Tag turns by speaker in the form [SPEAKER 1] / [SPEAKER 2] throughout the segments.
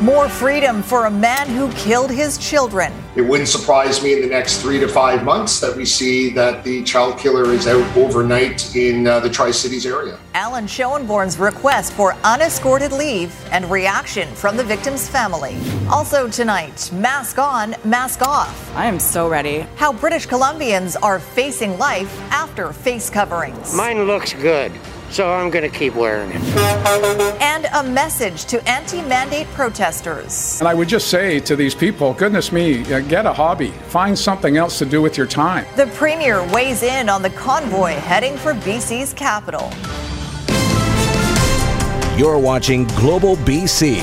[SPEAKER 1] More freedom for a man who killed his children.
[SPEAKER 2] It wouldn't surprise me in the next three to five months that we see that the child killer is out overnight in uh, the Tri Cities area.
[SPEAKER 1] Alan Schoenborn's request for unescorted leave and reaction from the victim's family. Also tonight, mask on, mask off.
[SPEAKER 3] I am so ready.
[SPEAKER 1] How British Columbians are facing life after face coverings.
[SPEAKER 4] Mine looks good so I'm going to keep wearing it.
[SPEAKER 1] And a message to anti mandate protesters.
[SPEAKER 5] And I would just say to these people, goodness me, uh, get a hobby, find something else to do with your time.
[SPEAKER 1] The premier weighs in on the convoy heading for BC's capital.
[SPEAKER 6] You're watching Global BC.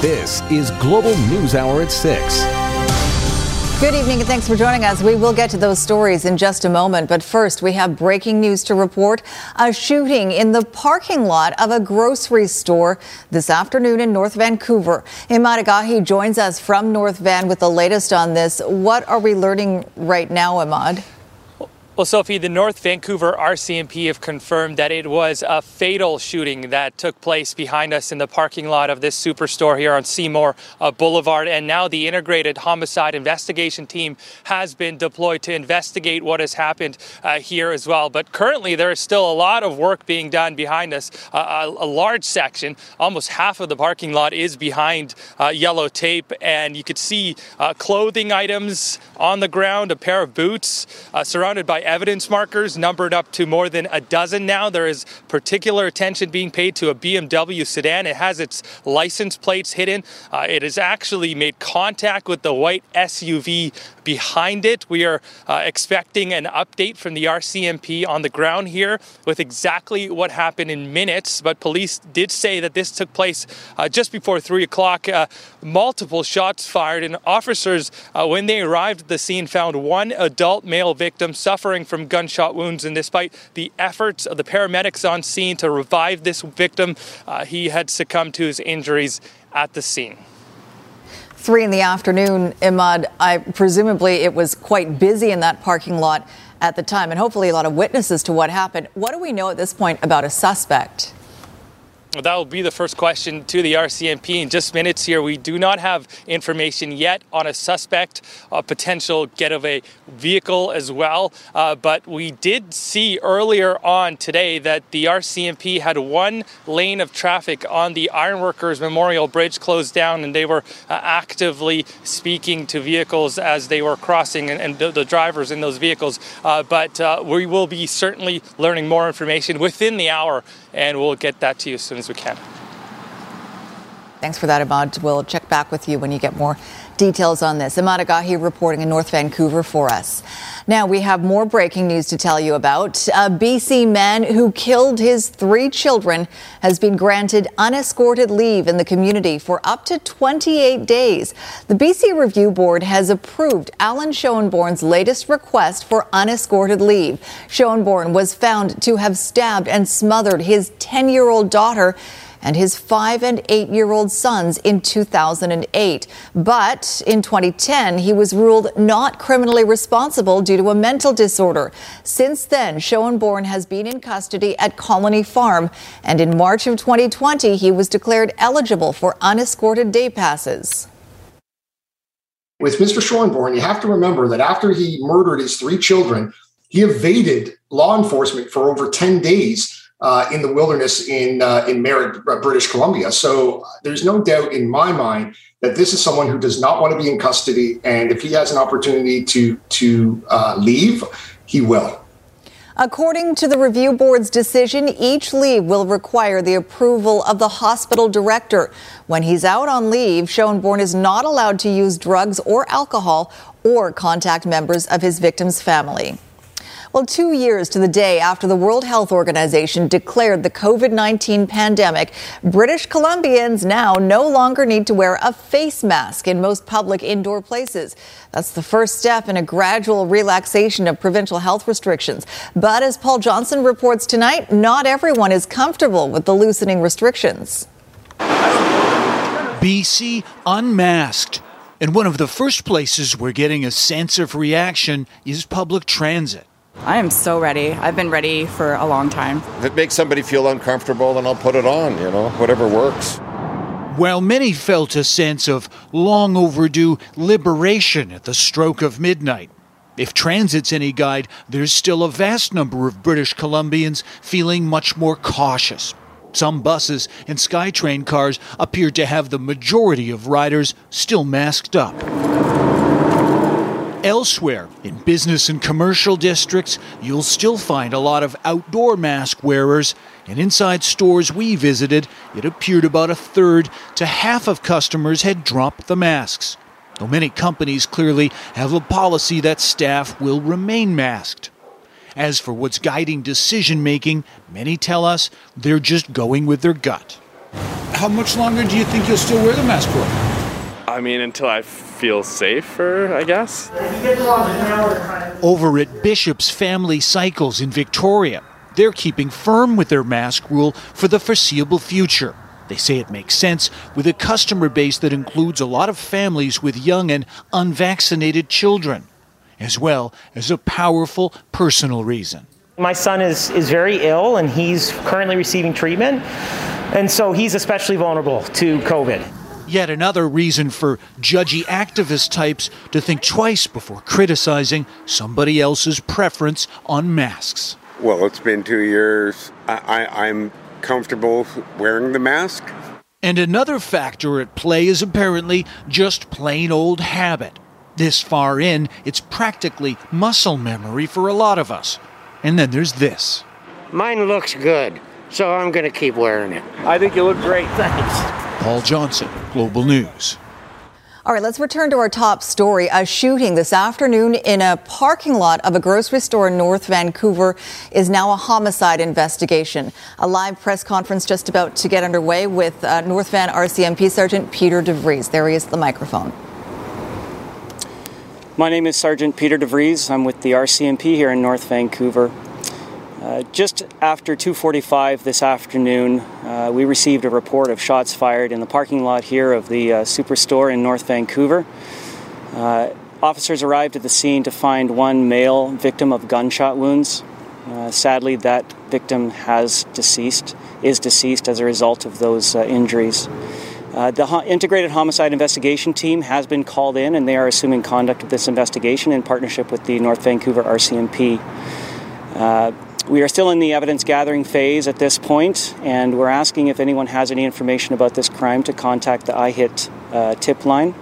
[SPEAKER 6] This is Global News Hour at 6.
[SPEAKER 1] Good evening and thanks for joining us. We will get to those stories in just a moment, but first we have breaking news to report. A shooting in the parking lot of a grocery store this afternoon in North Vancouver. Agahi joins us from North Van with the latest on this. What are we learning right now, Emad?
[SPEAKER 7] Well, Sophie, the North Vancouver RCMP have confirmed that it was a fatal shooting that took place behind us in the parking lot of this superstore here on Seymour uh, Boulevard. And now the Integrated Homicide Investigation Team has been deployed to investigate what has happened uh, here as well. But currently, there is still a lot of work being done behind us. Uh, a, a, large section, almost half of the parking lot, is behind uh, yellow tape. And you could see uh, clothing items on the ground, a pair of boots uh, surrounded by evidence markers numbered up to more than a dozen now. There is particular attention being paid to a BMW sedan. It has its license plates hidden. Uh, it has actually made contact with the white SUV behind it. We are uh, expecting an update from the RCMP on the ground here with exactly what happened in minutes. But police did say that this took place uh, just before 3 o'clock. Uh, multiple shots fired, and officers, uh, when they arrived at the scene, found one adult male victim suffering from gunshot wounds. And despite the efforts of the paramedics on scene to revive this victim, uh, he had succumbed to his injuries at the scene
[SPEAKER 1] three in the afternoon, Emad. I presumably it was quite busy in that parking lot at the time, and hopefully a lot of witnesses to what happened. What do we know at this point about a suspect?
[SPEAKER 7] That will be the first question to the RCMP in just minutes here. We do not have information yet on a suspect, a potential getaway vehicle as well. Uh, but we did see earlier on today that the RCMP had one lane of traffic on the Ironworkers Memorial Bridge closed down, and they were uh, actively speaking to vehicles as they were crossing and, and the, the, drivers in those vehicles. Uh, but uh, we will be certainly learning more information within the hour, and we'll get that to you as soon as we can.
[SPEAKER 1] Thanks for that, Emad. We'll check back with you when you get more details on this. Emad Agahi reporting in North Vancouver for us. Now we have more breaking news to tell you about. A BC man who killed his three children has been granted unescorted leave in the community for up to 28 days. The BC Review Board has approved Alan Schoenborn's latest request for unescorted leave. Schoenborn was found to have stabbed and smothered his 10 year old daughter and his five and eight year old sons in 2008. But in 2010, he was ruled not criminally responsible due to a mental disorder. Since then, Schoenborn has been in custody at Colony Farm, and in March of 2020, he was declared eligible for unescorted day passes.
[SPEAKER 2] With Mr. Schoenborn, you have to remember that after he murdered his three children, he evaded law enforcement for over 10 days uh, in the wilderness in uh, in Merritt, uh, British Columbia. So there's no doubt in my mind that this is someone who does not want to be in custody, and if he has an opportunity to to uh, leave, he will.
[SPEAKER 1] According to the review board's decision, each leave will require the approval of the hospital director. When he's out on leave, Schoenborn is not allowed to use drugs or alcohol or contact members of his victim's family. Well, two years to the day after the World Health Organization declared the COVID 19 pandemic, British Columbians now no longer need to wear a face mask in most public indoor places. That's the first step in a gradual relaxation of provincial health restrictions. But as Paul Johnson reports tonight, not everyone is comfortable with the loosening restrictions.
[SPEAKER 3] BC unmasked. And one of the first places we're getting a sense of reaction is public transit.
[SPEAKER 8] I am so ready. I've been ready for a long time.
[SPEAKER 9] If it makes somebody feel uncomfortable, then I'll put it on, you know, whatever works.
[SPEAKER 3] While many felt a sense of long overdue liberation at the stroke of midnight, if transit's any guide, there's still a vast number of British Columbians feeling much more cautious. Some buses and SkyTrain cars appear to have the majority of riders still masked up. Elsewhere, in business and commercial districts, you'll still find a lot of outdoor mask wearers, and inside stores we visited, it appeared about a third to half of customers had dropped the masks. Though many companies clearly have a policy that staff will remain masked. As for what's guiding decision making, many tell us they're just going with their gut.
[SPEAKER 10] How much longer do you think you'll still wear the mask for?
[SPEAKER 11] I mean, until I feel safer, I guess.
[SPEAKER 3] Over at Bishop's Family Cycles in Victoria, they're keeping firm with their mask rule for the foreseeable future. They say it makes sense with a customer base that includes a lot of families with young and unvaccinated children, as well as a powerful personal reason.
[SPEAKER 12] My son is, is very ill and he's currently receiving treatment, and so he's especially vulnerable to COVID.
[SPEAKER 3] Yet another reason for judgy activist types to think twice before criticizing somebody else's preference on masks.
[SPEAKER 9] Well, it's been two years. I, I, I'm comfortable wearing the mask.
[SPEAKER 3] And another factor at play is apparently just plain old habit. This far in, it's practically muscle memory for a lot of us. And then there's this.
[SPEAKER 4] Mine looks good, so I'm going to keep wearing it.
[SPEAKER 12] I think you look great. Thanks.
[SPEAKER 3] Paul Johnson, Global News.
[SPEAKER 1] All right, let's return to our top story. A shooting this afternoon in a parking lot of a grocery store in North Vancouver is now a homicide investigation. A live press conference just about to get underway with uh, North Van RCMP Sergeant Peter DeVries. There he is at the microphone.
[SPEAKER 13] My name is Sergeant Peter DeVries. I'm with the RCMP here in North Vancouver. Uh, just after 2:45 this afternoon, uh, we received a report of shots fired in the parking lot here of the uh, superstore in North Vancouver. Uh, officers arrived at the scene to find one male victim of gunshot wounds. Uh, sadly, that victim has deceased, is deceased as a result of those injuries. the ho- Integrated Homicide Investigation Team has been called in, and they are assuming conduct of this investigation in partnership with the North Vancouver RCMP. We are still in the evidence gathering phase at this point, and we're asking if anyone has any information about this crime to contact the IHIT uh, tip line.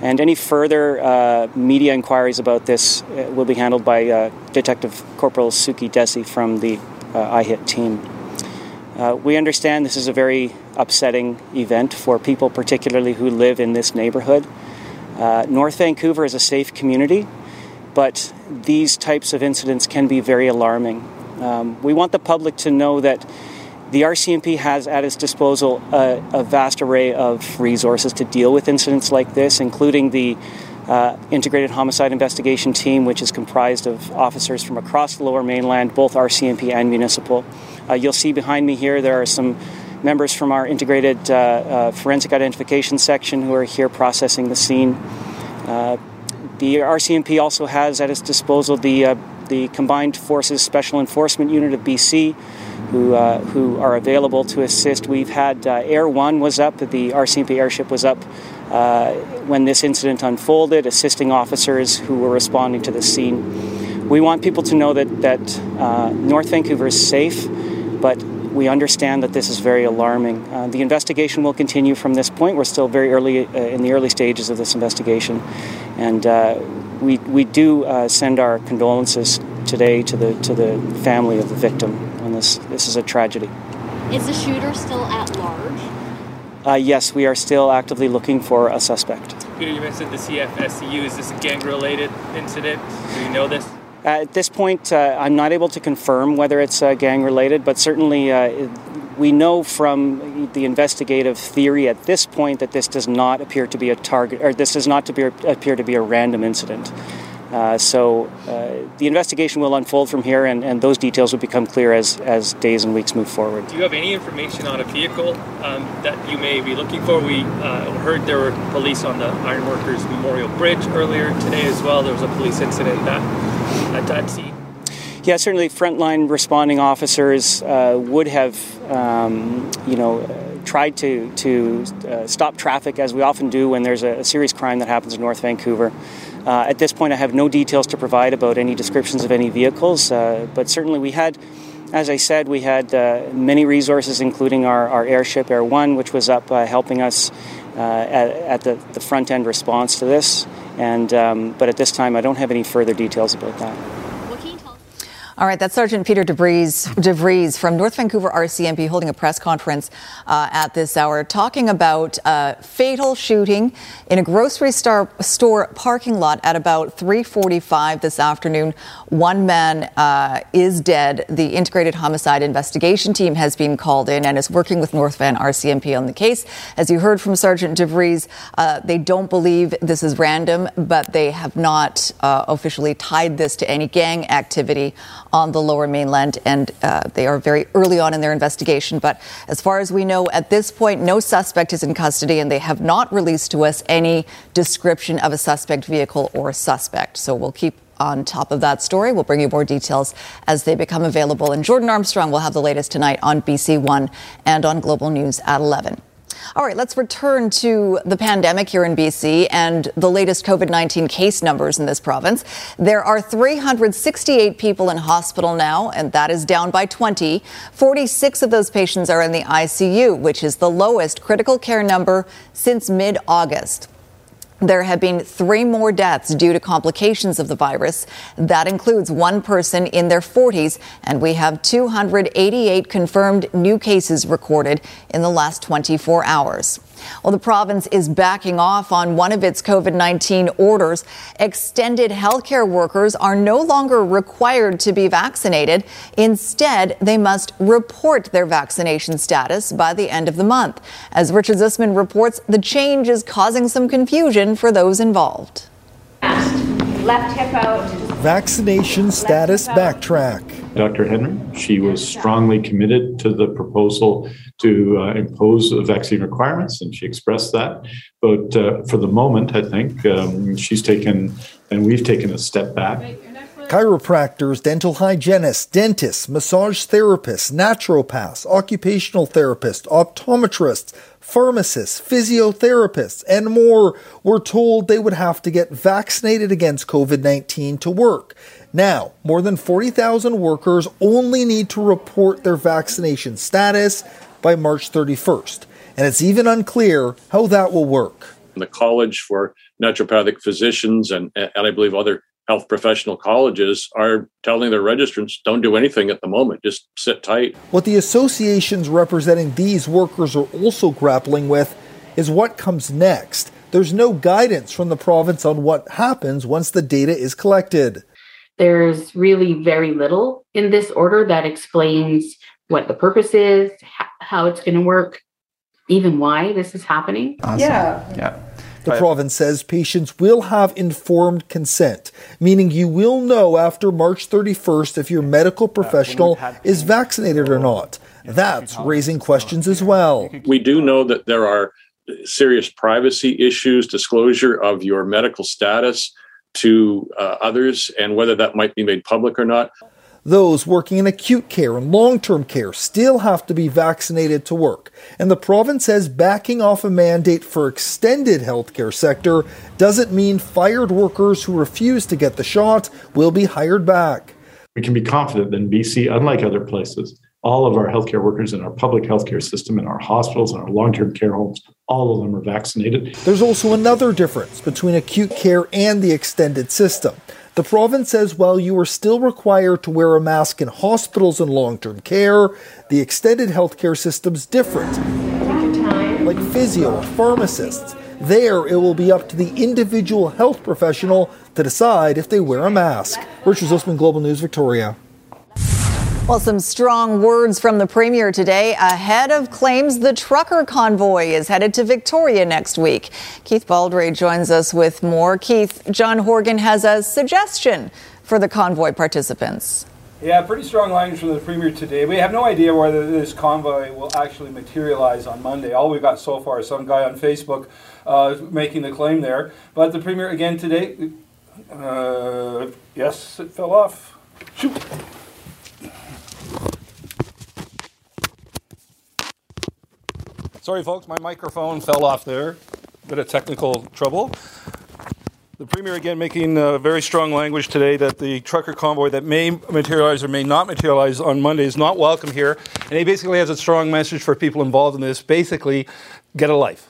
[SPEAKER 13] And any further uh, media inquiries about this uh, will be handled by uh, Detective Corporal Suki Desi from the uh, IHIT team. Uh, we understand this is a very upsetting event for people, particularly who live in this neighborhood. North Vancouver is a safe community, but these types of incidents can be very alarming. Um, we want the public to know that the RCMP has at its disposal a, a, vast array of resources to deal with incidents like this, including the uh, Integrated Homicide Investigation Team, which is comprised of officers from across the lower mainland, both RCMP and municipal. Uh, you'll see behind me here there are some members from our Integrated uh, uh Forensic Identification Section who are here processing the scene. Uh, the RCMP also has at its disposal the uh, the Combined Forces Special Enforcement Unit of BC, who, uh, who are available to assist. We've had uh, Air One was up, the RCMP airship was up uh, when this incident unfolded, assisting officers who were responding to the scene. We want people to know that, that uh, North Vancouver is safe, but we understand that this is very alarming. Uh, the investigation will continue from this point. We're still very early uh, in the early stages of this investigation, and we, we do uh, send our condolences today to the to the family of the victim on this. This is a tragedy.
[SPEAKER 14] Is the shooter still at large?
[SPEAKER 13] Uh, yes, we are still actively looking for a suspect.
[SPEAKER 7] Peter, you mentioned the CFSU. Is this a gang-related incident? Do you know this?
[SPEAKER 13] At this point, uh, I'm not able to confirm whether it's uh, gang related, but certainly uh, we know from the investigative theory at this point that this does not appear to be a target, or this does not to appear to be a random incident. Uh, so uh, the investigation will unfold from here, and, and, those details will become clear as, as days and weeks move forward.
[SPEAKER 7] Do you have any information on a vehicle um, that you may be looking for? We uh, heard there were police on the Ironworkers Memorial Bridge earlier today as well. There was a police incident that, at that scene.
[SPEAKER 13] Yeah, certainly frontline responding officers uh, would have, um, you know, tried to, to uh, stop traffic as we often do when there's a, a serious crime that happens in North Vancouver. Uh, at this point, I have no details to provide about any descriptions of any vehicles, uh, but certainly we had, as I said, we had uh, many resources, including our, our airship Air One, which was up uh, helping us at, at the, the, front end response to this. And um, but at this time, I don't have any further details about that.
[SPEAKER 1] All right, that's Sergeant Peter DeVries, DeVries from North Vancouver RCMP holding a press conference uh, at this hour talking about a fatal shooting in a grocery store, store parking lot at about 3:45 this afternoon. One man uh, is dead. The Integrated Homicide Investigation Team has been called in and is working with North Van RCMP on the case. As you heard from Sergeant DeVries, uh, they don't believe this is random, but they have not uh, officially tied this to any gang activity on the lower mainland, and uh, they are very early on in their investigation. But as far as we know, at this point, no suspect is in custody, and they have not released to us any description of a suspect vehicle or suspect. So we'll keep on top of that story. We'll bring you more details as they become available. And Jordan Armstrong will have the latest tonight on BC One and on Global News at 11. All right, let's return to the pandemic here in BC and the latest COVID 19 case numbers in this province. There are 368 people in hospital now, and that is down by 20. 46 of those patients are in the ICU, which is the lowest critical care number since mid August. There have been three more deaths due to complications of the virus. That includes one person in their 40s, and we have 288 confirmed new cases recorded in the last 24 hours. Well, the province is backing off on one of its COVID 19 orders. Extended healthcare workers are no longer required to be vaccinated. Instead, they must report their vaccination status by the end of the month. As Richard Zussman reports, the change is causing some confusion for those involved.
[SPEAKER 15] Left hip out. Vaccination status backtrack.
[SPEAKER 16] Dr. Henry. She was strongly committed to the proposal to uh, impose vaccine requirements, and she expressed that. But uh, for the moment, I think um, she's taken, and we've taken a step back.
[SPEAKER 15] Chiropractors, dental hygienists, dentists, massage therapists, naturopaths, occupational therapists, optometrists, pharmacists, physiotherapists, and more were told they would have to get vaccinated against COVID 19 to work. Now, more than 40,000 workers only need to report their vaccination status by March 31st, and it's even unclear how that will work.
[SPEAKER 16] The College for Naturopathic Physicians and, and I believe other health professional colleges are telling their registrants don't do anything at the moment, just sit tight.
[SPEAKER 15] What the associations representing these workers are also grappling with is what comes next. There's no guidance from the province on what happens once the data is collected.
[SPEAKER 17] There's really very little in this order that explains what the purpose is, how it's going to work, even why this is happening.
[SPEAKER 15] Awesome. Yeah. Yeah. The but, province says patients will have informed consent, meaning you will know after March 31st if your medical professional is vaccinated or not. That's raising questions as well.
[SPEAKER 16] We do know that there are serious privacy issues, disclosure of your medical status to uh, others and whether that might be made public or not.
[SPEAKER 15] Those working in acute care and long term care still have to be vaccinated to work. And the province says backing off a mandate for extended healthcare sector doesn't mean fired workers who refuse to get the shot will be hired back.
[SPEAKER 16] We can be confident that in BC, unlike other places, all of our healthcare workers in our public healthcare system, in our hospitals, and our long term care homes, all of them are vaccinated.
[SPEAKER 15] There's also another difference between acute care and the extended system. The province says while you are still required to wear a mask in hospitals and long term care, the extended healthcare system's different. Like physio or pharmacists There, it will be up to the individual health professional to decide if they wear a mask. Richard Zussman, Global News, Victoria.
[SPEAKER 1] Well, some strong words from the Premier today ahead of claims the trucker convoy is headed to Victoria next week. Keith Baldrey joins us with more. Keith, John Horgan has a suggestion for the convoy participants.
[SPEAKER 18] Yeah, pretty strong language from the Premier today. We have no idea whether this convoy will actually materialize on Monday. All we've got so far is some guy on Facebook uh, making the claim there. But the Premier again today, uh, yes, it fell off. Shoot. Sorry, folks, my microphone fell off there. Bit of technical trouble. The Premier again making very strong language today that the trucker convoy that may materialize or may not materialize on Monday is not welcome here. And he basically has a strong message for people involved in this basically, get a life.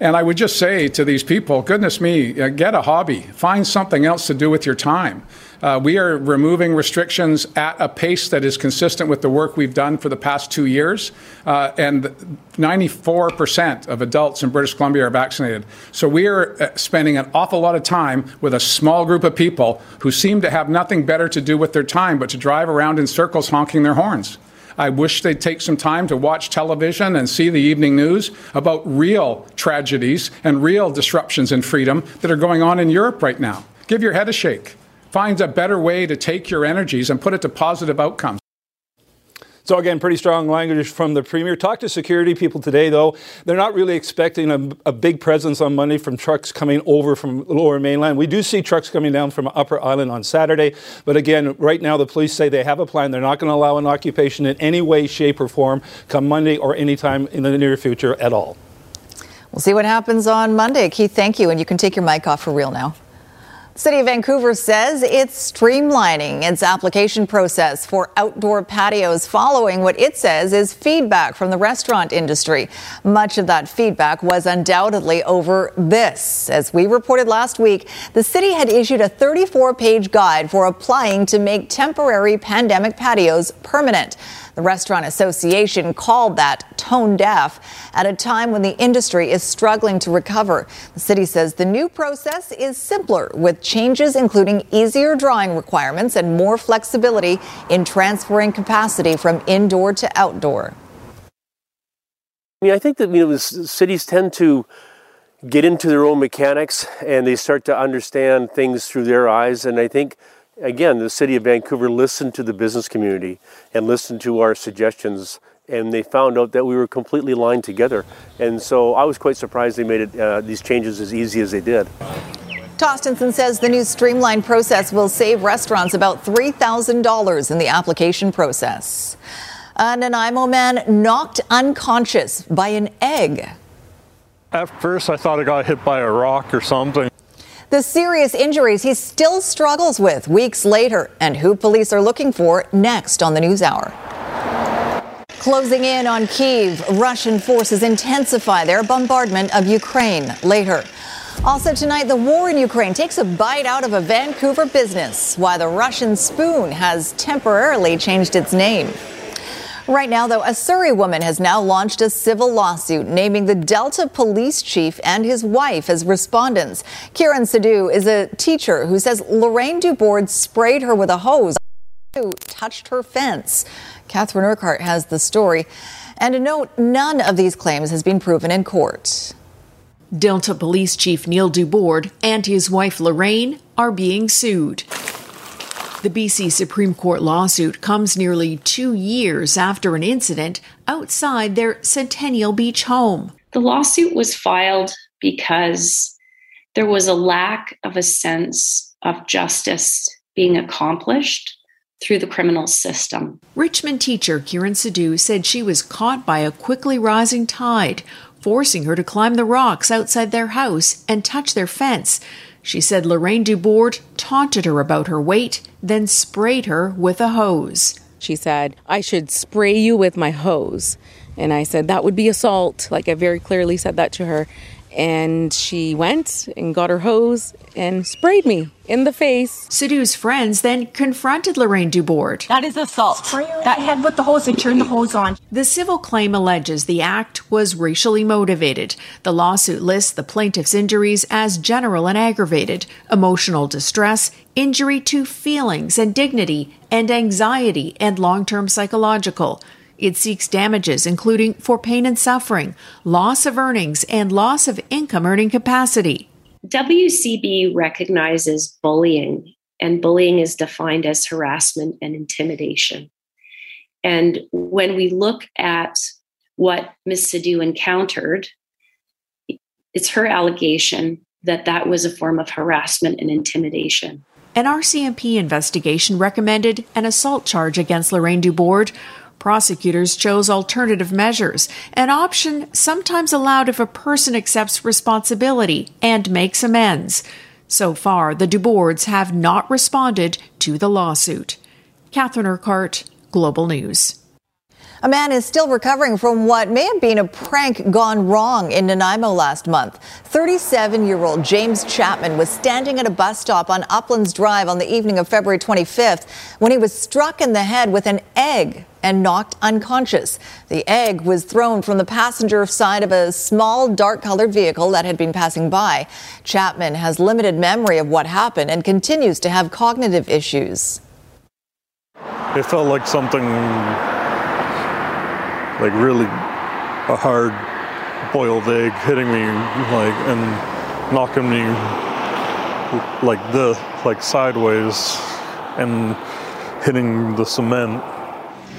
[SPEAKER 5] And I would just say to these people, goodness me, get a hobby. Find something else to do with your time. Uh, we are removing restrictions at a pace that is consistent with the work we've done for the past two years. Uh, and 94% of adults in British Columbia are vaccinated. So we are uh, spending an awful lot of time with a small group of people who seem to have nothing better to do with their time but to drive around in circles honking their horns. I wish they'd take some time to watch television and see the evening news about real tragedies and real disruptions in freedom that are going on in Europe right now. Give your head a shake. Find a better way to take your energies and put it to positive outcomes.
[SPEAKER 18] So again, pretty strong language from the premier. Talk to security people today, though. They're not really expecting a, a, big presence on Monday from trucks coming over from Lower Mainland. We do see trucks coming down from Upper Island on Saturday, but again, right now the police say they have a plan. They're not going to allow an occupation in any way, shape, or form come Monday or anytime in the near future at all.
[SPEAKER 1] We'll see what happens on Monday. Keith, thank you, and you can take your mic off for real now. City of Vancouver says it's streamlining its application process for outdoor patios following what it says is feedback from the restaurant industry. Much of that feedback was undoubtedly over this. As we reported last week, the city had issued a 34 page guide for applying to make temporary pandemic patios permanent. The Restaurant Association called that tone deaf at a time when the industry is struggling to recover. The city says the new process is simpler with changes including easier drawing requirements and more flexibility in transferring capacity from indoor to outdoor.
[SPEAKER 19] I mean, I think that you know, cities tend to get into their own mechanics and they start to understand things through their eyes. And I think again, the city of Vancouver listened to the business community and listened to our suggestions, and they found out that we were completely lined together. And so I was quite surprised they made it, uh, these changes as easy as they did.
[SPEAKER 1] Tostenson says the new streamlined process will save restaurants about $3,000 in the application process. A Nanaimo man knocked unconscious by an egg.
[SPEAKER 20] At first, I thought I got hit by a rock or something
[SPEAKER 1] the serious injuries he still struggles with weeks later, and who police are looking for next on the News Hour. Closing in on Kiev, Russian forces intensify their bombardment of Ukraine later. Also tonight, the war in Ukraine takes a bite out of a Vancouver business, why the Russian spoon has temporarily changed its name. Right now, though, a Surrey woman has now launched a civil lawsuit naming the Delta police chief and his wife as respondents. Kieran Sidhu is a teacher who says Lorraine Dubord sprayed her with a hose who touched her fence. Catherine Urquhart has the story. And a note, none of these claims has been proven in court.
[SPEAKER 21] Delta Police Chief Neil Dubord and his wife Lorraine are being sued. The BC Supreme Court lawsuit comes nearly two years after an incident outside their Centennial Beach home.
[SPEAKER 22] The lawsuit was filed because there was a lack of a sense of justice being accomplished through the criminal system.
[SPEAKER 21] Richmond teacher Kieran Sidhu said she was caught by a quickly rising tide, forcing her to climb the rocks outside their house and touch their fence. She said Lorraine Dubord taunted her about her weight, then sprayed her with a hose.
[SPEAKER 23] She said, I should spray you with my hose. And I said, that would be assault. Like I very clearly said that to her.
[SPEAKER 24] And she went and got her hose and sprayed me in the face.
[SPEAKER 21] Sidhu's friends then confronted Lorraine Dubord.
[SPEAKER 25] That is assault. That head with the hose and turn the hose on.
[SPEAKER 21] The civil claim alleges the act was racially motivated. The lawsuit lists the plaintiff's injuries as general and aggravated, emotional distress, injury to feelings and dignity, and anxiety and long term psychological. It seeks damages including for pain and suffering, loss of earnings, and loss of income earning capacity.
[SPEAKER 22] WCB recognizes bullying, and bullying is defined as harassment and intimidation. And when we look at what Ms. Sidhu encountered, it's her allegation that that was a form of harassment and intimidation.
[SPEAKER 21] An RCMP investigation recommended an assault charge against Lorraine Dubord Prosecutors chose alternative measures, an option sometimes allowed if a person accepts responsibility and makes amends. So far, the Dubords have not responded to the lawsuit. Catherine Urquhart, Global News.
[SPEAKER 1] A man is still recovering from what may have been a prank gone wrong in Nanaimo last month. 37 year old James Chapman was standing at a bus stop on Uplands Drive on the evening of February 25th when he was struck in the head with an egg and knocked unconscious. The egg was thrown from the passenger side of a small dark colored vehicle that had been passing by. Chapman has limited memory of what happened and continues to have cognitive issues.
[SPEAKER 26] It felt like something like really a hard boiled egg hitting me like and knocking me like this like sideways and hitting the cement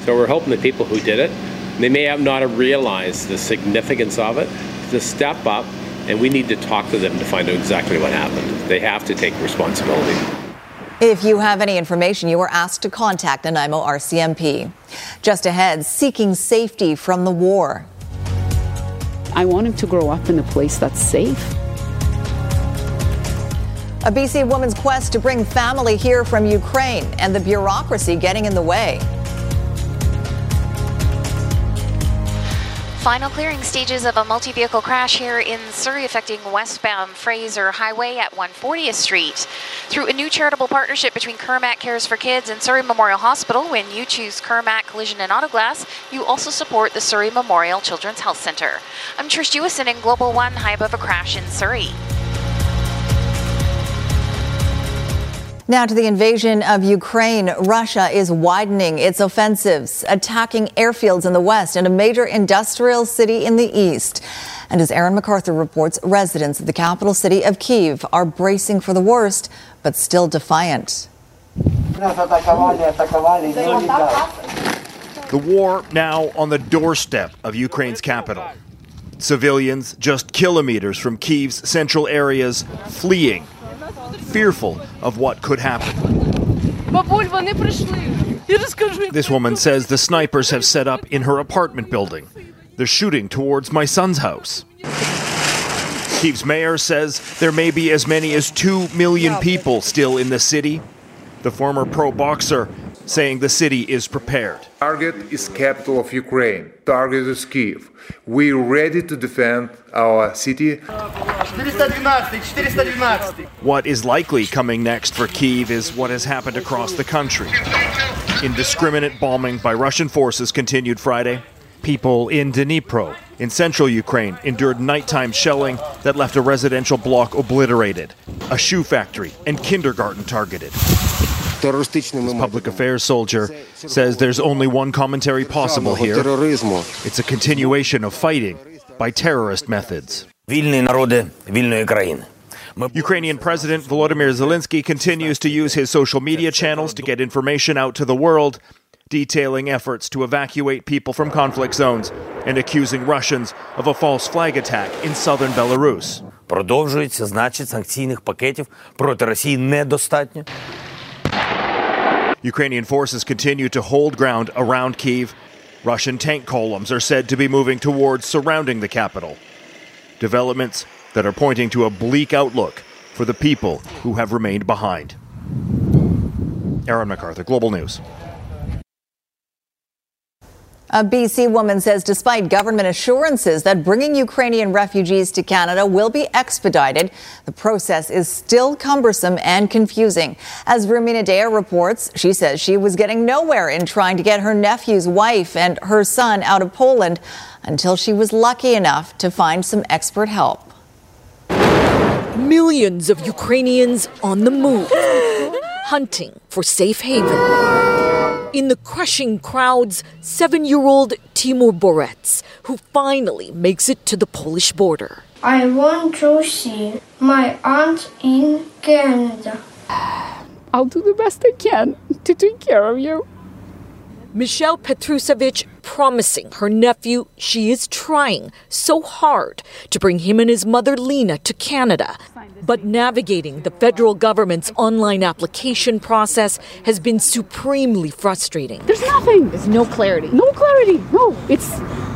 [SPEAKER 27] so we're hoping the people who did it they may have not have realized the significance of it to step up and we need to talk to them to find out exactly what happened they have to take responsibility
[SPEAKER 1] if you have any information, you are asked to contact Nanaimo oh RCMP. Just ahead, seeking safety from the war.
[SPEAKER 28] I want him to grow up in a place that's safe.
[SPEAKER 1] A BC woman's quest to bring family here from Ukraine and the bureaucracy getting in the way.
[SPEAKER 29] Final clearing stages of a multi vehicle crash here in Surrey affecting westbound Fraser Highway at 140th Street. Through a new charitable partnership between Kermac Cares for Kids and Surrey Memorial Hospital, when you choose Kermac Collision and Auto Glass, you also support the Surrey Memorial Children's Health Center. I'm Trish Jewison in Global One, high above a crash in Surrey.
[SPEAKER 1] Now to the invasion of Ukraine. Russia is widening its offensives, attacking airfields in the west and a major industrial city in the east. And as Aaron MacArthur reports, residents of the capital city of Kiev are bracing for the worst, but still defiant.
[SPEAKER 30] The war now on the doorstep of Ukraine's capital. Civilians just kilometers from Kiev's central areas fleeing fearful of what could happen. This woman says the snipers have set up in her apartment building. They're shooting towards my son's house. Kiev's mayor says there may be as many as 2 million people still in the city. The former pro boxer saying the city is prepared.
[SPEAKER 31] Target is capital of Ukraine. Target is Kiev. We're ready to defend our city.
[SPEAKER 30] What is likely coming next for Kiev is what has happened across the country. Indiscriminate bombing by Russian forces continued Friday. People in Dnipro, in central Ukraine, endured nighttime shelling that left a residential block obliterated, a shoe factory and kindergarten targeted. This public affairs soldier says there's only one commentary possible here. It's a continuation of fighting by terrorist methods. Ukrainian President Volodymyr Zelensky continues to use his social media channels to get information out to the world, detailing efforts to evacuate people from conflict zones and accusing Russians of a false flag attack in southern Belarus. Продовжується, значить, санкційних пакетів проти Росії недостатньо. Ukrainian forces continue to hold ground around Kiev. Russian tank columns are said to be moving towards surrounding the capital. Developments that are pointing to a bleak outlook for the people who have remained behind. Aaron MacArthur, Global News.
[SPEAKER 1] A BC woman says despite government assurances that bringing Ukrainian refugees to Canada will be expedited, the process is still cumbersome and confusing. As Rumina Daya reports, she says she was getting nowhere in trying to get her nephew's wife and her son out of Poland until she was lucky enough to find some expert help.
[SPEAKER 32] Millions of Ukrainians on the move, hunting for safe haven. In the crushing crowds, seven year old Timur Borets, who finally makes it to the Polish border.
[SPEAKER 33] I want to see my aunt in Canada.
[SPEAKER 23] I'll do the best I can to take care of you.
[SPEAKER 32] Michelle Petrusevich promising her nephew she is trying so hard to bring him and his mother Lena to Canada. But navigating the federal government's online application process has been supremely frustrating.
[SPEAKER 23] There's nothing. There's no clarity. No clarity. No, it's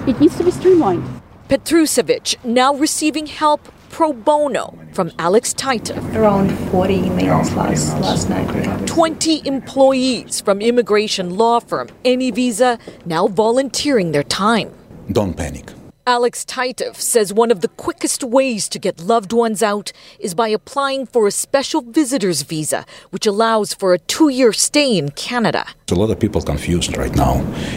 [SPEAKER 23] it needs to be streamlined.
[SPEAKER 32] Petrusevich now receiving help pro bono from Alex Titov.
[SPEAKER 34] Around 40 emails last, last night.
[SPEAKER 32] 20 employees from immigration law firm AnyVisa now volunteering their time.
[SPEAKER 31] Don't panic.
[SPEAKER 32] Alex Titov says one of the quickest ways to get loved ones out is by applying for a special visitor's visa, which allows for a two year stay in Canada.
[SPEAKER 31] A lot of people confused right now,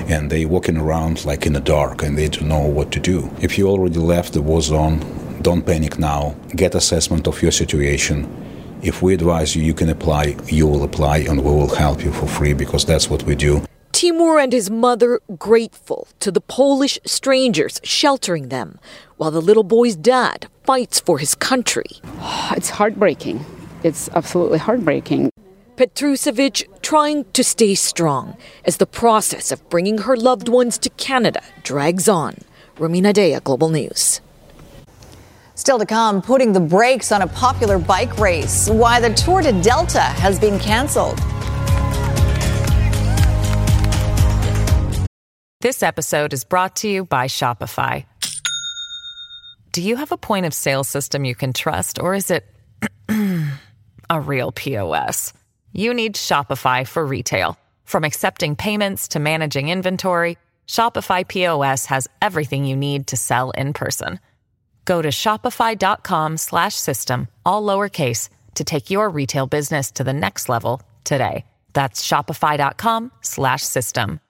[SPEAKER 31] and they walking around like in the dark, and they don't know what to do. If you already left the war zone, don't panic now. Get assessment of your situation. If we advise you, you can apply, you will apply, and we will help you for free because that's what we do.
[SPEAKER 32] Timur and his mother grateful to the Polish strangers sheltering them, while the little boy's dad fights for his country.
[SPEAKER 23] It's heartbreaking. It's absolutely heartbreaking.
[SPEAKER 32] Petrusevich trying to stay strong as the process of bringing her loved ones to Canada drags on. Rumina Daya, Global News.
[SPEAKER 1] Still to come, putting the brakes on a popular bike race. Why the Tour de Delta has been canceled.
[SPEAKER 35] This episode is brought to you by Shopify. Do you have a point of sale system you can trust, or is it a real POS? You need Shopify for retail. From accepting payments to managing inventory, Shopify POS has everything you need to sell in person. Go to shopify.com slash system, all lowercase, to take your retail business to the next level today. That's shopify.com slash system.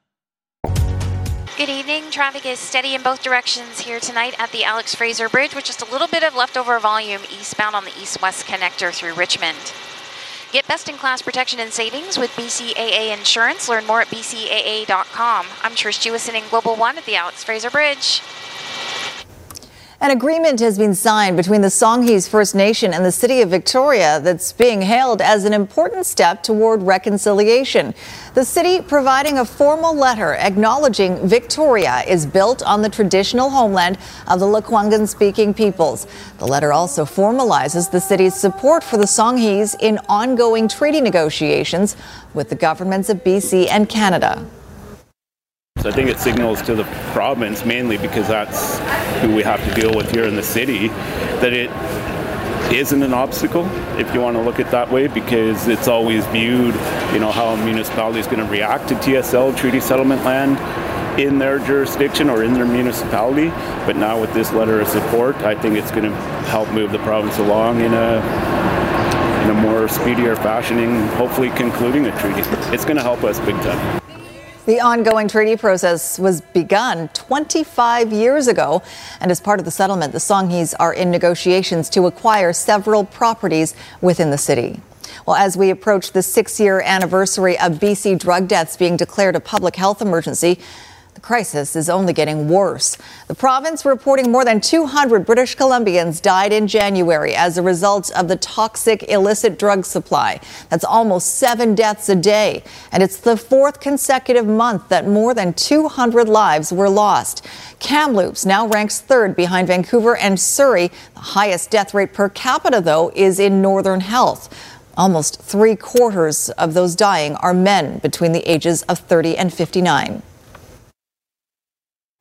[SPEAKER 29] Good evening. Traffic is steady in both directions here tonight at the Alex Fraser Bridge with just a little bit of leftover volume eastbound on the east west connector through Richmond. Get best in class protection and savings with BCAA Insurance. Learn more at bcaa.com. I'm Trish Jewison in Global One at the Alex Fraser Bridge.
[SPEAKER 1] An agreement has been signed between the Songhees First Nation and the City of Victoria that's being hailed as an important step toward reconciliation. The city providing a formal letter acknowledging Victoria is built on the traditional homeland of the Lekwungen speaking peoples. The letter also formalizes the city's support for the Songhees in ongoing treaty negotiations with the governments of BC and Canada.
[SPEAKER 36] I think it signals to the province mainly because that's who we have to deal with here in the city that it isn't an obstacle if you want to look at that way because it's always viewed you know how a municipality is going to react to TSL treaty settlement land in their jurisdiction or in their municipality. But now with this letter of support I think it's going to help move the province along in a in a more speedier fashioning hopefully concluding a treaty. It's going to help us big time
[SPEAKER 1] the ongoing treaty process was begun 25 years ago, and as part of the settlement, the Songhees are in negotiations to acquire several properties within the city. Well, as we approach the six year anniversary of BC drug deaths being declared a public health emergency, the crisis is only getting worse. The province reporting more than 200 British Columbians died in January as a result of the toxic illicit drug supply. That's almost seven deaths a day. And it's the fourth consecutive month that more than 200 lives were lost. Kamloops now ranks third behind Vancouver and Surrey. The highest death rate per capita, though, is in Northern Health. Almost three quarters of those dying are men between the ages of 30 and 59.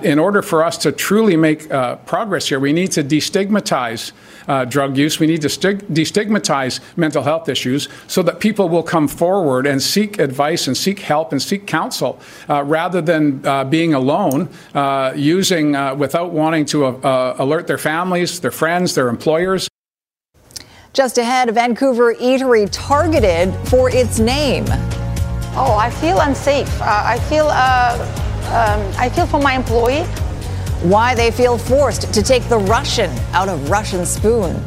[SPEAKER 5] In order for us to truly make uh, progress here, we need to destigmatize uh, drug use. We need to stig- destigmatize mental health issues so that people will come forward and seek advice and seek help and seek counsel uh, rather than uh, being alone, uh, using uh, without wanting to uh, alert their families, their friends, their employers.
[SPEAKER 1] Just ahead, a Vancouver eatery targeted for its name.
[SPEAKER 37] Oh, I feel unsafe. I feel um, I feel for my employee.
[SPEAKER 1] Why they feel forced to take the Russian out of Russian spoon.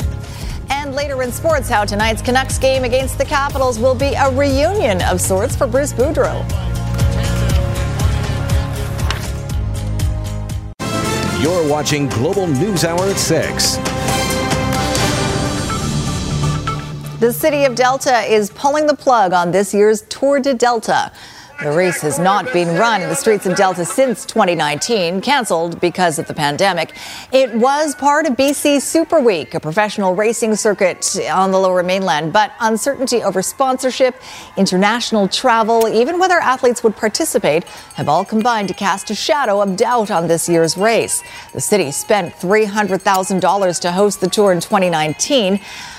[SPEAKER 1] And later in sports, how tonight's Canucks game against the Capitals will be a reunion of sorts for Bruce Boudreau.
[SPEAKER 38] You're watching Global News Hour at 6.
[SPEAKER 1] The city of Delta is pulling the plug on this year's Tour de Delta. The race has not been run in the streets of Delta since 2019, canceled because of the pandemic. It was part of BC Super Week, a professional racing circuit on the lower mainland, but uncertainty over sponsorship, international travel, even whether athletes would participate, have all combined to cast a shadow of doubt on this year's race. The city spent $300,000 to host the tour in 2019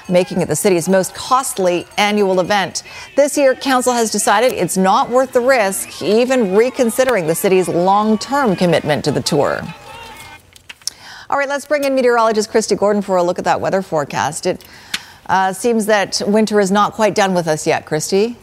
[SPEAKER 1] making it the city's most costly annual event. This year, council has decided it's not worth the risk, even reconsidering the city's long term commitment to the tour. All right, let's bring in meteorologist Kristi Gordon for a look at that weather forecast. It uh, seems that winter is not quite done with us yet, Kristi.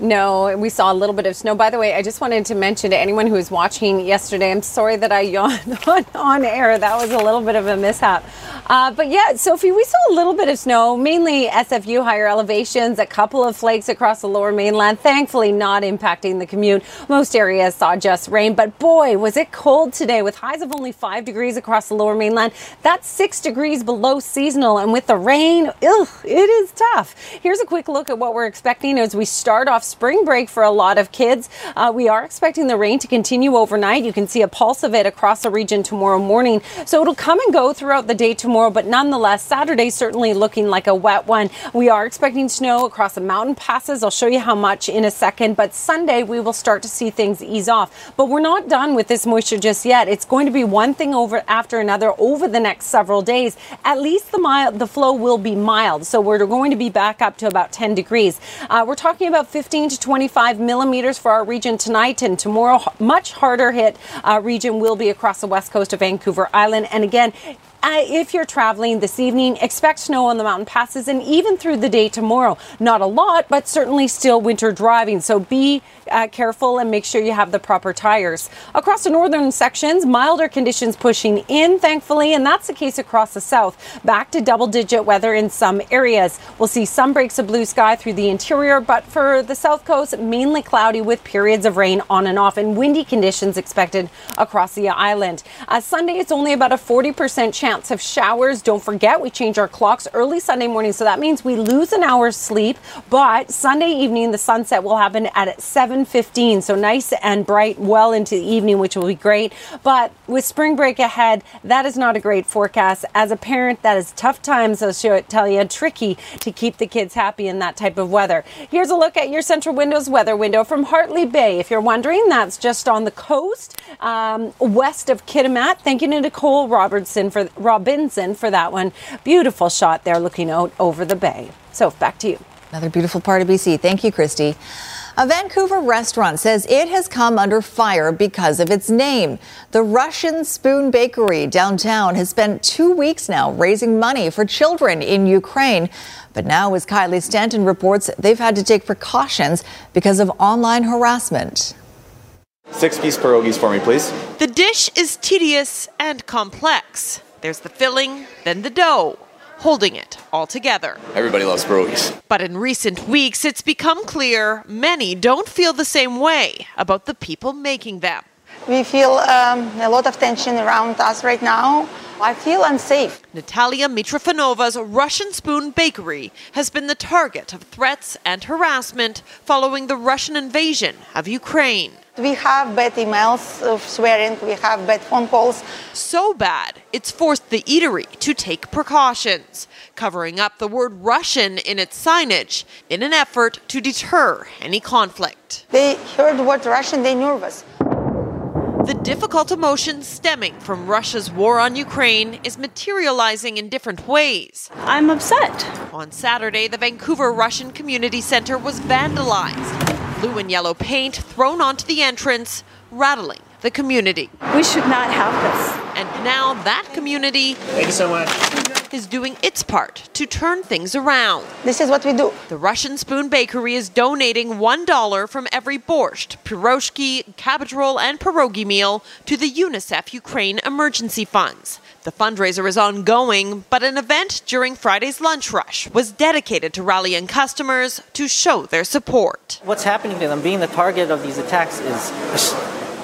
[SPEAKER 39] No, we saw a little bit of snow. By the way, I just wanted to mention to anyone who was watching yesterday, I'm sorry that I yawned on, on air. That was a little bit of a mishap. Uh, but yeah, Sophie, we saw a little bit of snow, mainly SFU higher elevations, a couple of flakes across the lower mainland. Thankfully, not impacting the commute. Most areas saw just rain, but boy, was it cold today with highs of only five degrees across the lower mainland. That's six degrees below seasonal. And with the rain, ugh, it is tough. Here's a quick look at what we're expecting as we start off spring break for a lot of kids. Uh, we are expecting the rain to continue overnight. You can see a pulse of it across the region tomorrow morning. So it'll come and go throughout the day tomorrow, but nonetheless, Saturday certainly looking like a wet one. We are expecting snow across the mountain passes. I'll show you how much in a second, but Sunday we will start to see things ease off. But we're not done with this moisture just yet. It's going to be one thing over after another over the next several days. At least the mild, the flow will be mild. So we're going to be back up to about 10 degrees. Uh, we're talking about 15 to 25 millimeters for our region tonight and tomorrow. Much harder hit uh, region will be across the west coast of Vancouver Island. And again, uh, if you're traveling this evening, expect snow on the mountain passes and even through the day tomorrow. Not a lot, but certainly still winter driving. So be uh, careful and make sure you have the proper tires. Across the northern sections, milder conditions pushing in, thankfully, and that's the case across the south. Back to double digit weather in some areas. We'll see some breaks of blue sky through the interior, but for the south coast, mainly cloudy with periods of rain on and off and windy conditions expected across the island. Uh, Sunday, it's only about a 40% chance of showers. Don't forget, we change our clocks early Sunday morning, so that means we lose an hour's sleep. But Sunday evening, the sunset will happen at 7:15, so nice and bright, well into the evening, which will be great. But with spring break ahead, that is not a great forecast. As a parent, that is tough times. I'll tell you, tricky to keep the kids happy in that type of weather. Here's a look at your Centra Windows weather window from Hartley Bay. If you're wondering, that's just on the coast um, west of Kitimat. Thank you to Nicole Robertson for Robinson for that one. Beautiful shot there looking out over the bay. So back to you.
[SPEAKER 1] Another beautiful part of BC. Thank you, Kristi. A Vancouver restaurant says it has come under fire because of its name. The Russian Spoon Bakery downtown has spent two weeks now raising money for children in Ukraine. But now, as Kylie Stanton reports, they've had to take precautions because of online harassment.
[SPEAKER 40] Six piece pierogies for me, please.
[SPEAKER 41] The dish is tedious and complex. There's the filling, then the dough, holding it all together.
[SPEAKER 40] Everybody loves pierogies.
[SPEAKER 41] But in recent weeks, it's become clear many don't feel the same way about the people making them.
[SPEAKER 37] We feel um, a lot of tension around us right now. I feel unsafe.
[SPEAKER 41] Natalia Mitrofanova's Russian Spoon Bakery has been the target of threats and harassment following the Russian invasion of Ukraine.
[SPEAKER 37] We have bad emails of swearing, we have bad phone calls.
[SPEAKER 41] So bad, it's forced the eatery to take precautions, covering up the word Russian in its signage in an effort to deter any conflict.
[SPEAKER 37] They heard what Russian, they nervous.
[SPEAKER 41] The difficult emotion stemming from Russia's war on Ukraine is materializing in different ways.
[SPEAKER 42] I'm upset.
[SPEAKER 41] On Saturday, the Vancouver Russian Community Center was vandalized. Blue and yellow paint thrown onto the entrance, rattling the community.
[SPEAKER 42] We should not have this.
[SPEAKER 41] And now that community
[SPEAKER 42] Thank you so much.
[SPEAKER 41] is doing its part to turn things around.
[SPEAKER 37] This is what we do.
[SPEAKER 41] The Russian Spoon Bakery is donating $1 from every borscht, piroshki, cabbage roll, and pierogi meal to the UNICEF Ukraine Emergency Funds. The fundraiser is ongoing, but an event during Friday's lunch rush was dedicated to rallying customers to show their support.
[SPEAKER 43] What's happening to them, being the target of these attacks, is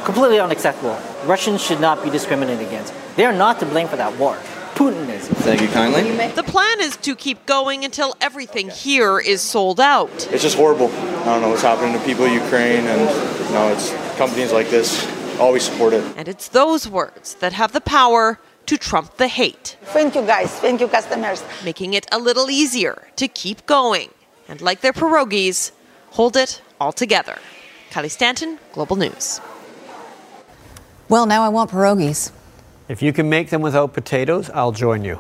[SPEAKER 43] completely unacceptable. Russians should not be discriminated against. They are not to blame for that war. Putin is.
[SPEAKER 40] Thank you kindly.
[SPEAKER 41] The plan is to keep going until everything here is sold out.
[SPEAKER 40] It's just horrible. I don't know what's happening to people in Ukraine, and you know, it's companies like this always support it.
[SPEAKER 41] And it's those words that have the power to trump the hate,
[SPEAKER 37] Thank you, guys. Thank you, customers.
[SPEAKER 41] making it a little easier to keep going. And like their pierogies, hold it all together. Kylie Stanton, Global News.
[SPEAKER 1] Well, now I want pierogies.
[SPEAKER 44] If you can make them without potatoes, I'll join you.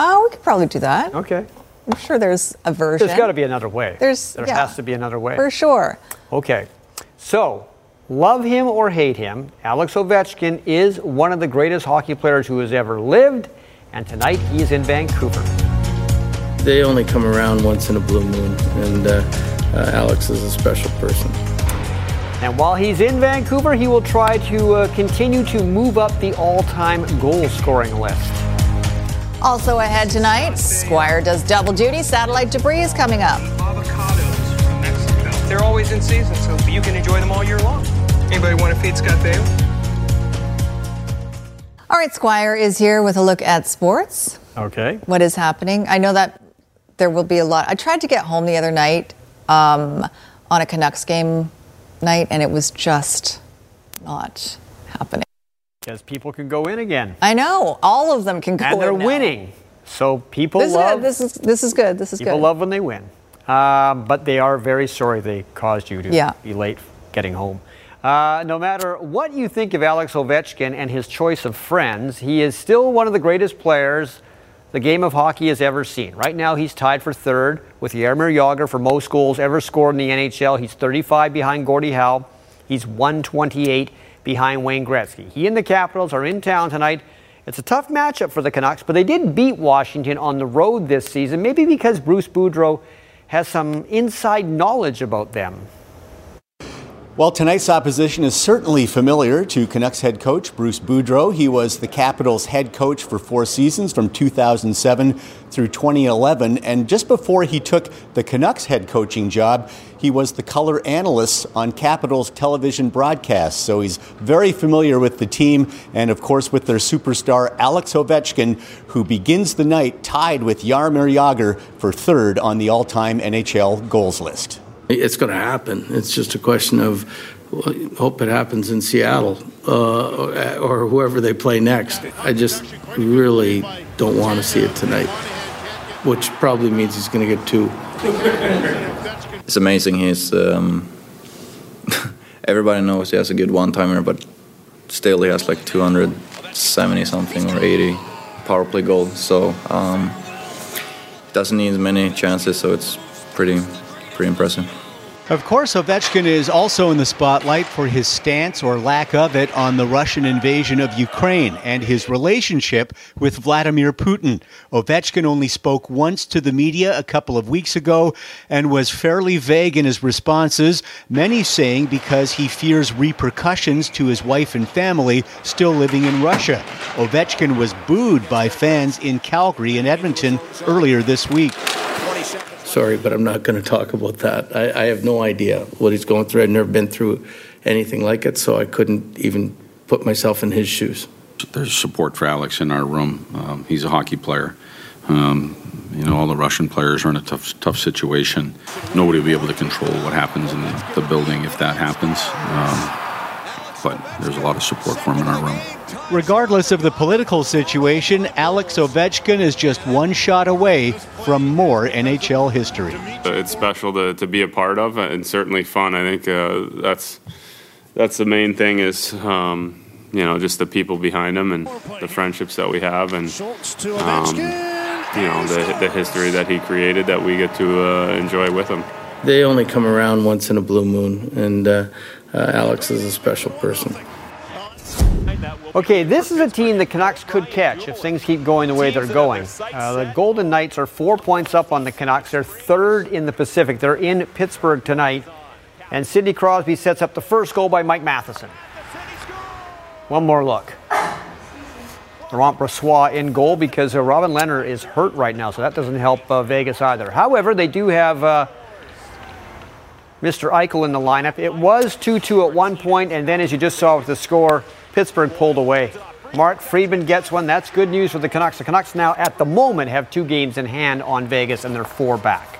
[SPEAKER 1] Oh, we could probably do that.
[SPEAKER 44] Okay.
[SPEAKER 1] I'm sure there's a version.
[SPEAKER 44] There's got to be another way.
[SPEAKER 1] There's-
[SPEAKER 44] there
[SPEAKER 1] yeah.
[SPEAKER 44] has to be another way.
[SPEAKER 1] For sure.
[SPEAKER 44] Okay. So, love him or hate him, Alex Ovechkin is one of the greatest hockey players who has ever lived, and tonight he is in Vancouver.
[SPEAKER 45] They only come around once in a blue moon, and uh, uh, Alex is a special person.
[SPEAKER 44] And while he's in Vancouver, he will try to uh, continue to move up the all-time goal scoring list.
[SPEAKER 1] Also ahead tonight, Squire does double duty. Satellite debris is coming up. Avocados from Mexico.
[SPEAKER 46] They're always in season, so you can enjoy them all year long. Anybody want to feed Scott Baio?
[SPEAKER 1] All right, Squire is here with a look at sports.
[SPEAKER 44] Okay.
[SPEAKER 1] What is happening? I know that there will be a lot. I tried to get home the other night um, on a Canucks game night, and it was just not happening.
[SPEAKER 44] Because people can go in again.
[SPEAKER 1] I know all of them can go.
[SPEAKER 44] and they're
[SPEAKER 1] in now.
[SPEAKER 44] winning. So people
[SPEAKER 1] This
[SPEAKER 44] love
[SPEAKER 1] good. This is this is good. This is
[SPEAKER 44] people
[SPEAKER 1] good.
[SPEAKER 44] love when they win. Um, but they are very sorry they caused you to
[SPEAKER 1] Yeah.
[SPEAKER 44] be late getting home. Uh, no matter what you think of Alex Ovechkin and his choice of friends, he is still one of the greatest players the game of hockey has ever seen. Right now, he's tied for third with Jaromir Jagr for most goals ever scored in the NHL. He's 35 behind Gordie Howe. He's 128 behind Wayne Gretzky. He and the Capitals are in town tonight. It's a tough matchup for the Canucks, but they did beat Washington on the road this season, maybe because Bruce Boudreau has some inside knowledge about them.
[SPEAKER 31] Well, tonight's opposition is certainly familiar to Canucks head coach Bruce Boudreau. He was the Capitals head coach for four seasons from 2007 through 2011. And just before he took the Canucks head coaching job, he was the color analyst on Capitals television broadcasts. So he's very familiar with the team and, of course, with their superstar Alex Ovechkin, who begins the night tied with Jaromir Jagr for third on the all time NHL goals list.
[SPEAKER 45] It's going to happen. It's just a question of hope it happens in Seattle uh, or, whoever they play next. I just really don't want to see it tonight, which probably means he's going to get two.
[SPEAKER 40] It's amazing. He's um, everybody knows he has a good one-timer, but still he has like 270 something or 80 power play goals. So um, doesn't need as many chances. So it's pretty pretty impressive.
[SPEAKER 3] Of course, Ovechkin is also in the spotlight for his stance or lack of it on the Russian invasion of Ukraine and his relationship with Vladimir Putin. Ovechkin only spoke once to the media a couple of weeks ago and was fairly vague in his responses, many saying because he fears repercussions to his wife and family still living in Russia. Ovechkin was booed by fans in Calgary and Edmonton earlier this week.
[SPEAKER 45] Sorry, but I'm not going to talk about that. I, I have no idea what he's going through. I've never been through anything like it, so I couldn't even put myself in his shoes.
[SPEAKER 47] There's support for Alex in our room. Um, he's a hockey player. Um, you know, all the Russian players are in a tough, tough situation. Nobody will be able to control what happens in the, building if that happens. Um, but there's a lot of support for him in our room.
[SPEAKER 3] Regardless of the political situation, Alex Ovechkin is just one shot away from more NHL history.
[SPEAKER 48] It's special to, to be a part of and certainly fun. I think uh, that's
[SPEAKER 49] that's the main thing is um, you know just the people behind him and the friendships that we have and um, you know the, the history that he created that we get to uh, enjoy with him.
[SPEAKER 45] They only come around once in a blue moon, and uh, uh, Alex is a special person.
[SPEAKER 44] Okay, this is a team the Canucks could catch if things keep going the way they're going. Uh, the Golden Knights are four points up on the Canucks. They're third in the Pacific. They're in Pittsburgh tonight. And Sidney Crosby sets up the first goal by Mike Matheson. One more look. Laurent Brossoit in goal because uh, Robin Lehner is hurt right now, so that doesn't help uh, Vegas either. However, they do have uh, Mr. Eichel in the lineup. It was 2 2 at one point, and then as you just saw with the score, Pittsburgh pulled away. Mark Friedman gets one. That's good news for the Canucks. The Canucks now, at the moment, have two games in hand on Vegas, and they're four back.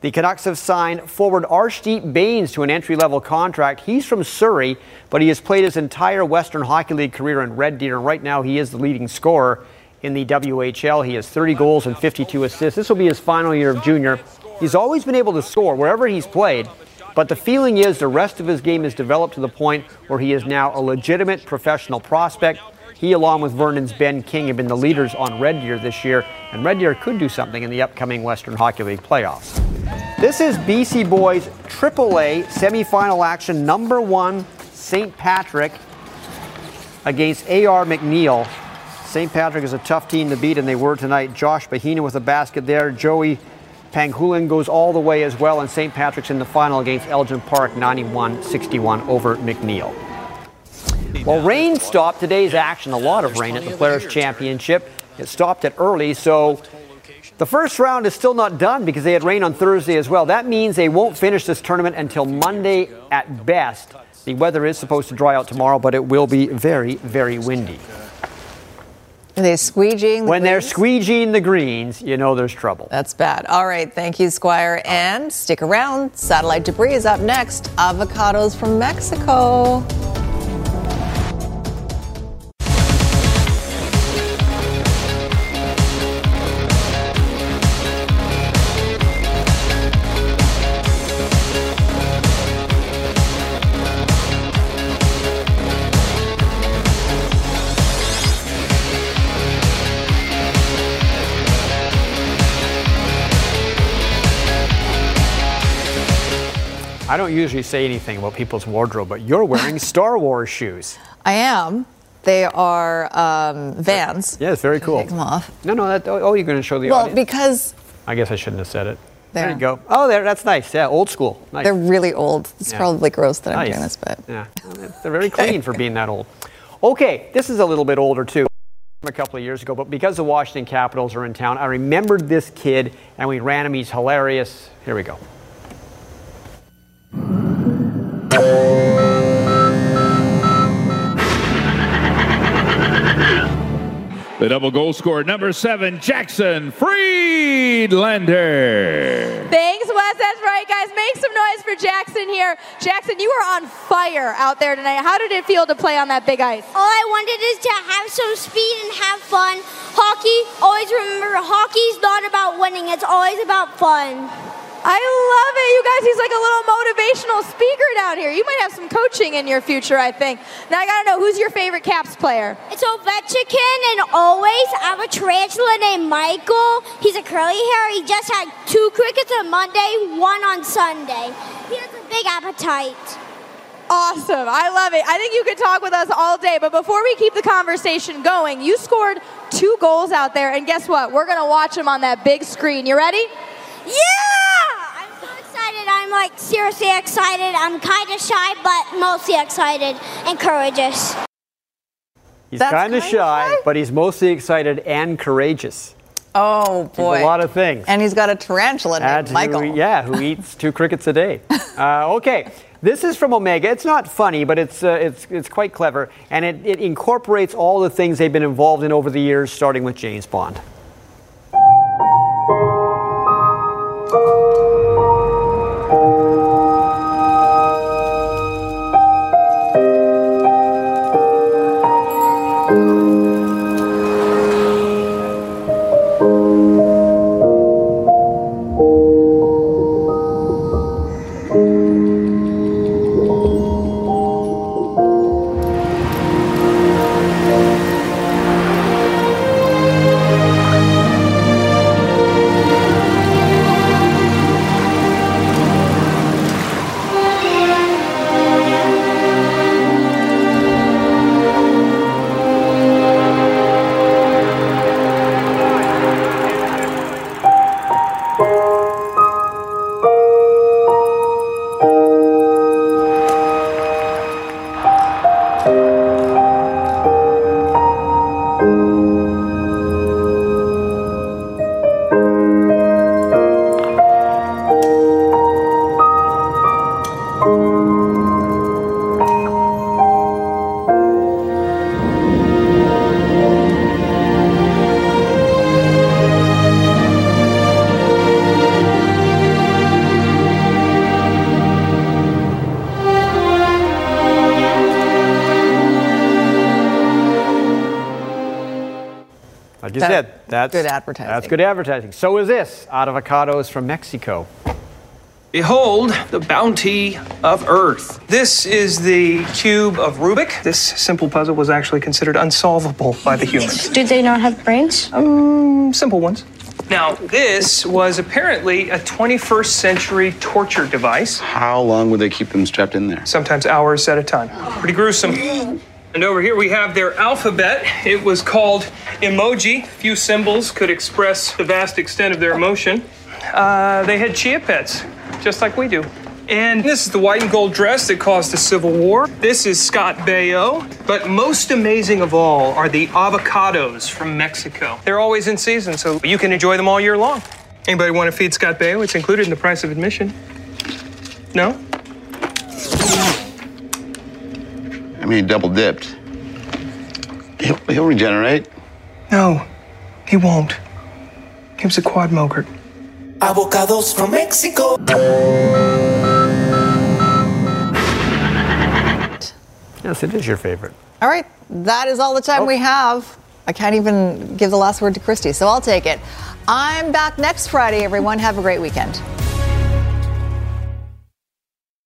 [SPEAKER 44] The Canucks have signed forward Arshdeep Bains to an entry level contract. He's from Surrey, but he has played his entire Western Hockey League career in Red Deer, and right now he is the leading scorer in the WHL. He has 30 goals and 52 assists. This will be his final year of junior. He's always been able to score wherever he's played, but the feeling is the rest of his game has developed to the point where he is now a legitimate professional prospect. He, along with Vernon's Ben King, have been the leaders on Red Deer this year, and Red Deer could do something in the upcoming Western Hockey League playoffs. This is BC Boys AAA semifinal action, number one, St. Patrick against AR MacNeill. St. Patrick is a tough team to beat, and they were tonight. Josh Bahina with a basket there. Joey Panghulin goes all the way as well, and St. Patrick's in the final against Elgin Park, 91 61 over MacNeill. Well, rain stopped today's action, a lot of rain at the Players' Championship. It stopped it early, so the first round is still not done because they had rain on Thursday as well. That means they won't finish this tournament until Monday at best. The weather is supposed to dry out tomorrow, but it will be very, very windy.
[SPEAKER 1] Are they squeegeeing? The
[SPEAKER 44] when they're squeegeeing the greens, you know there's trouble.
[SPEAKER 1] That's bad. All right. Thank you, Squire. And stick around. Satellite debris is up next. Avocados from Mexico.
[SPEAKER 44] I don't usually say anything about people's wardrobe, but you're wearing Star Wars shoes.
[SPEAKER 1] I am. They are um, Vans.
[SPEAKER 44] Yeah, it's very cool.
[SPEAKER 1] Take them off.
[SPEAKER 44] No, no, that, oh, you're going to show the
[SPEAKER 1] Well,
[SPEAKER 44] audience?
[SPEAKER 1] because
[SPEAKER 44] I guess I shouldn't have said it. There,
[SPEAKER 1] There.
[SPEAKER 44] you go. Oh, there, that's nice. Yeah, old school. Nice.
[SPEAKER 1] they're really old. It's
[SPEAKER 44] Yeah.
[SPEAKER 1] probably gross that I'm doing this, but
[SPEAKER 44] Yeah, they're very clean for being that old. Okay, this is a little bit older too. A couple of years ago, but because the Washington Capitals are in town, I remembered this kid and we ran him. He's hilarious. Here we go.
[SPEAKER 50] The double goal scorer, number seven, Jackson Friedlander.
[SPEAKER 51] Thanks, Wes. That's right, guys. Make some noise for Jackson here. Jackson, you were on fire out there tonight. How did it feel to play on that big ice?
[SPEAKER 52] All I wanted is to have some speed and have fun. Hockey, always remember, hockey's not about winning, it's always about fun.
[SPEAKER 51] I love it, you guys. He's like a little motivational speaker down here. You might have some coaching in your future, I think. Now I gotta know who's your favorite Caps player?
[SPEAKER 52] It's Ovechkin, and always I have a tarantula named Michael. He's a curly hair. He just had two crickets on Monday, one on Sunday. He has a big appetite.
[SPEAKER 51] Awesome. I love it. I think you could talk with us all day, but before we keep the conversation going, you scored two goals out there, and guess what? We're gonna watch them on that big screen. You ready?
[SPEAKER 52] Yeah! I'm so excited. I'm like seriously excited. I'm kind of shy, but mostly excited and courageous.
[SPEAKER 44] He's kind of
[SPEAKER 52] kinda
[SPEAKER 44] shy, but he's mostly excited and courageous.
[SPEAKER 1] oh
[SPEAKER 44] He's
[SPEAKER 1] boy,
[SPEAKER 44] a lot of things.
[SPEAKER 1] And he's got a tarantula named
[SPEAKER 44] That's who
[SPEAKER 1] Michael.
[SPEAKER 44] he- yeah, who eats two crickets a day. Uh, okay, this is from Omega. It's not funny, but it's, uh, it's, it's quite clever, and it, it incorporates all the things they've been involved in over the years, starting with James Bond. Like you
[SPEAKER 1] That-
[SPEAKER 44] said, that's
[SPEAKER 1] good advertising.
[SPEAKER 44] That's good advertising. So is this out of avocados from Mexico.
[SPEAKER 7] Behold the bounty of Earth. This is the cube of Rubik. This simple puzzle was actually considered unsolvable by the humans.
[SPEAKER 37] Did they not have brains?
[SPEAKER 7] Um, simple ones. Now, this was apparently a 21st century torture device,
[SPEAKER 9] How long would they keep them strapped in there?
[SPEAKER 7] sometimes hours at a time. Pretty gruesome. And over here we have their alphabet. It was called emoji. Few symbols could express the vast extent of their emotion. Uh, they had chia pets, just like we do. And this is the white and gold dress that caused the Civil War. This is Scott Baio. But most amazing of all are the avocados from Mexico. They're always in season, so you can enjoy them all year long. Anybody want to feed Scott Baio? It's included in the price of admission. No?
[SPEAKER 9] I mean, he double dipped. He'll, he'll regenerate.
[SPEAKER 7] No, he won't. He was a quad mogurt.
[SPEAKER 53] Avocados from Mexico.
[SPEAKER 44] Yes, it is your favorite.
[SPEAKER 1] All right, that is all the time we oh. have. I can't even give the last word to Kristi, so I'll take it. I'm back next Friday, everyone. Have a great weekend.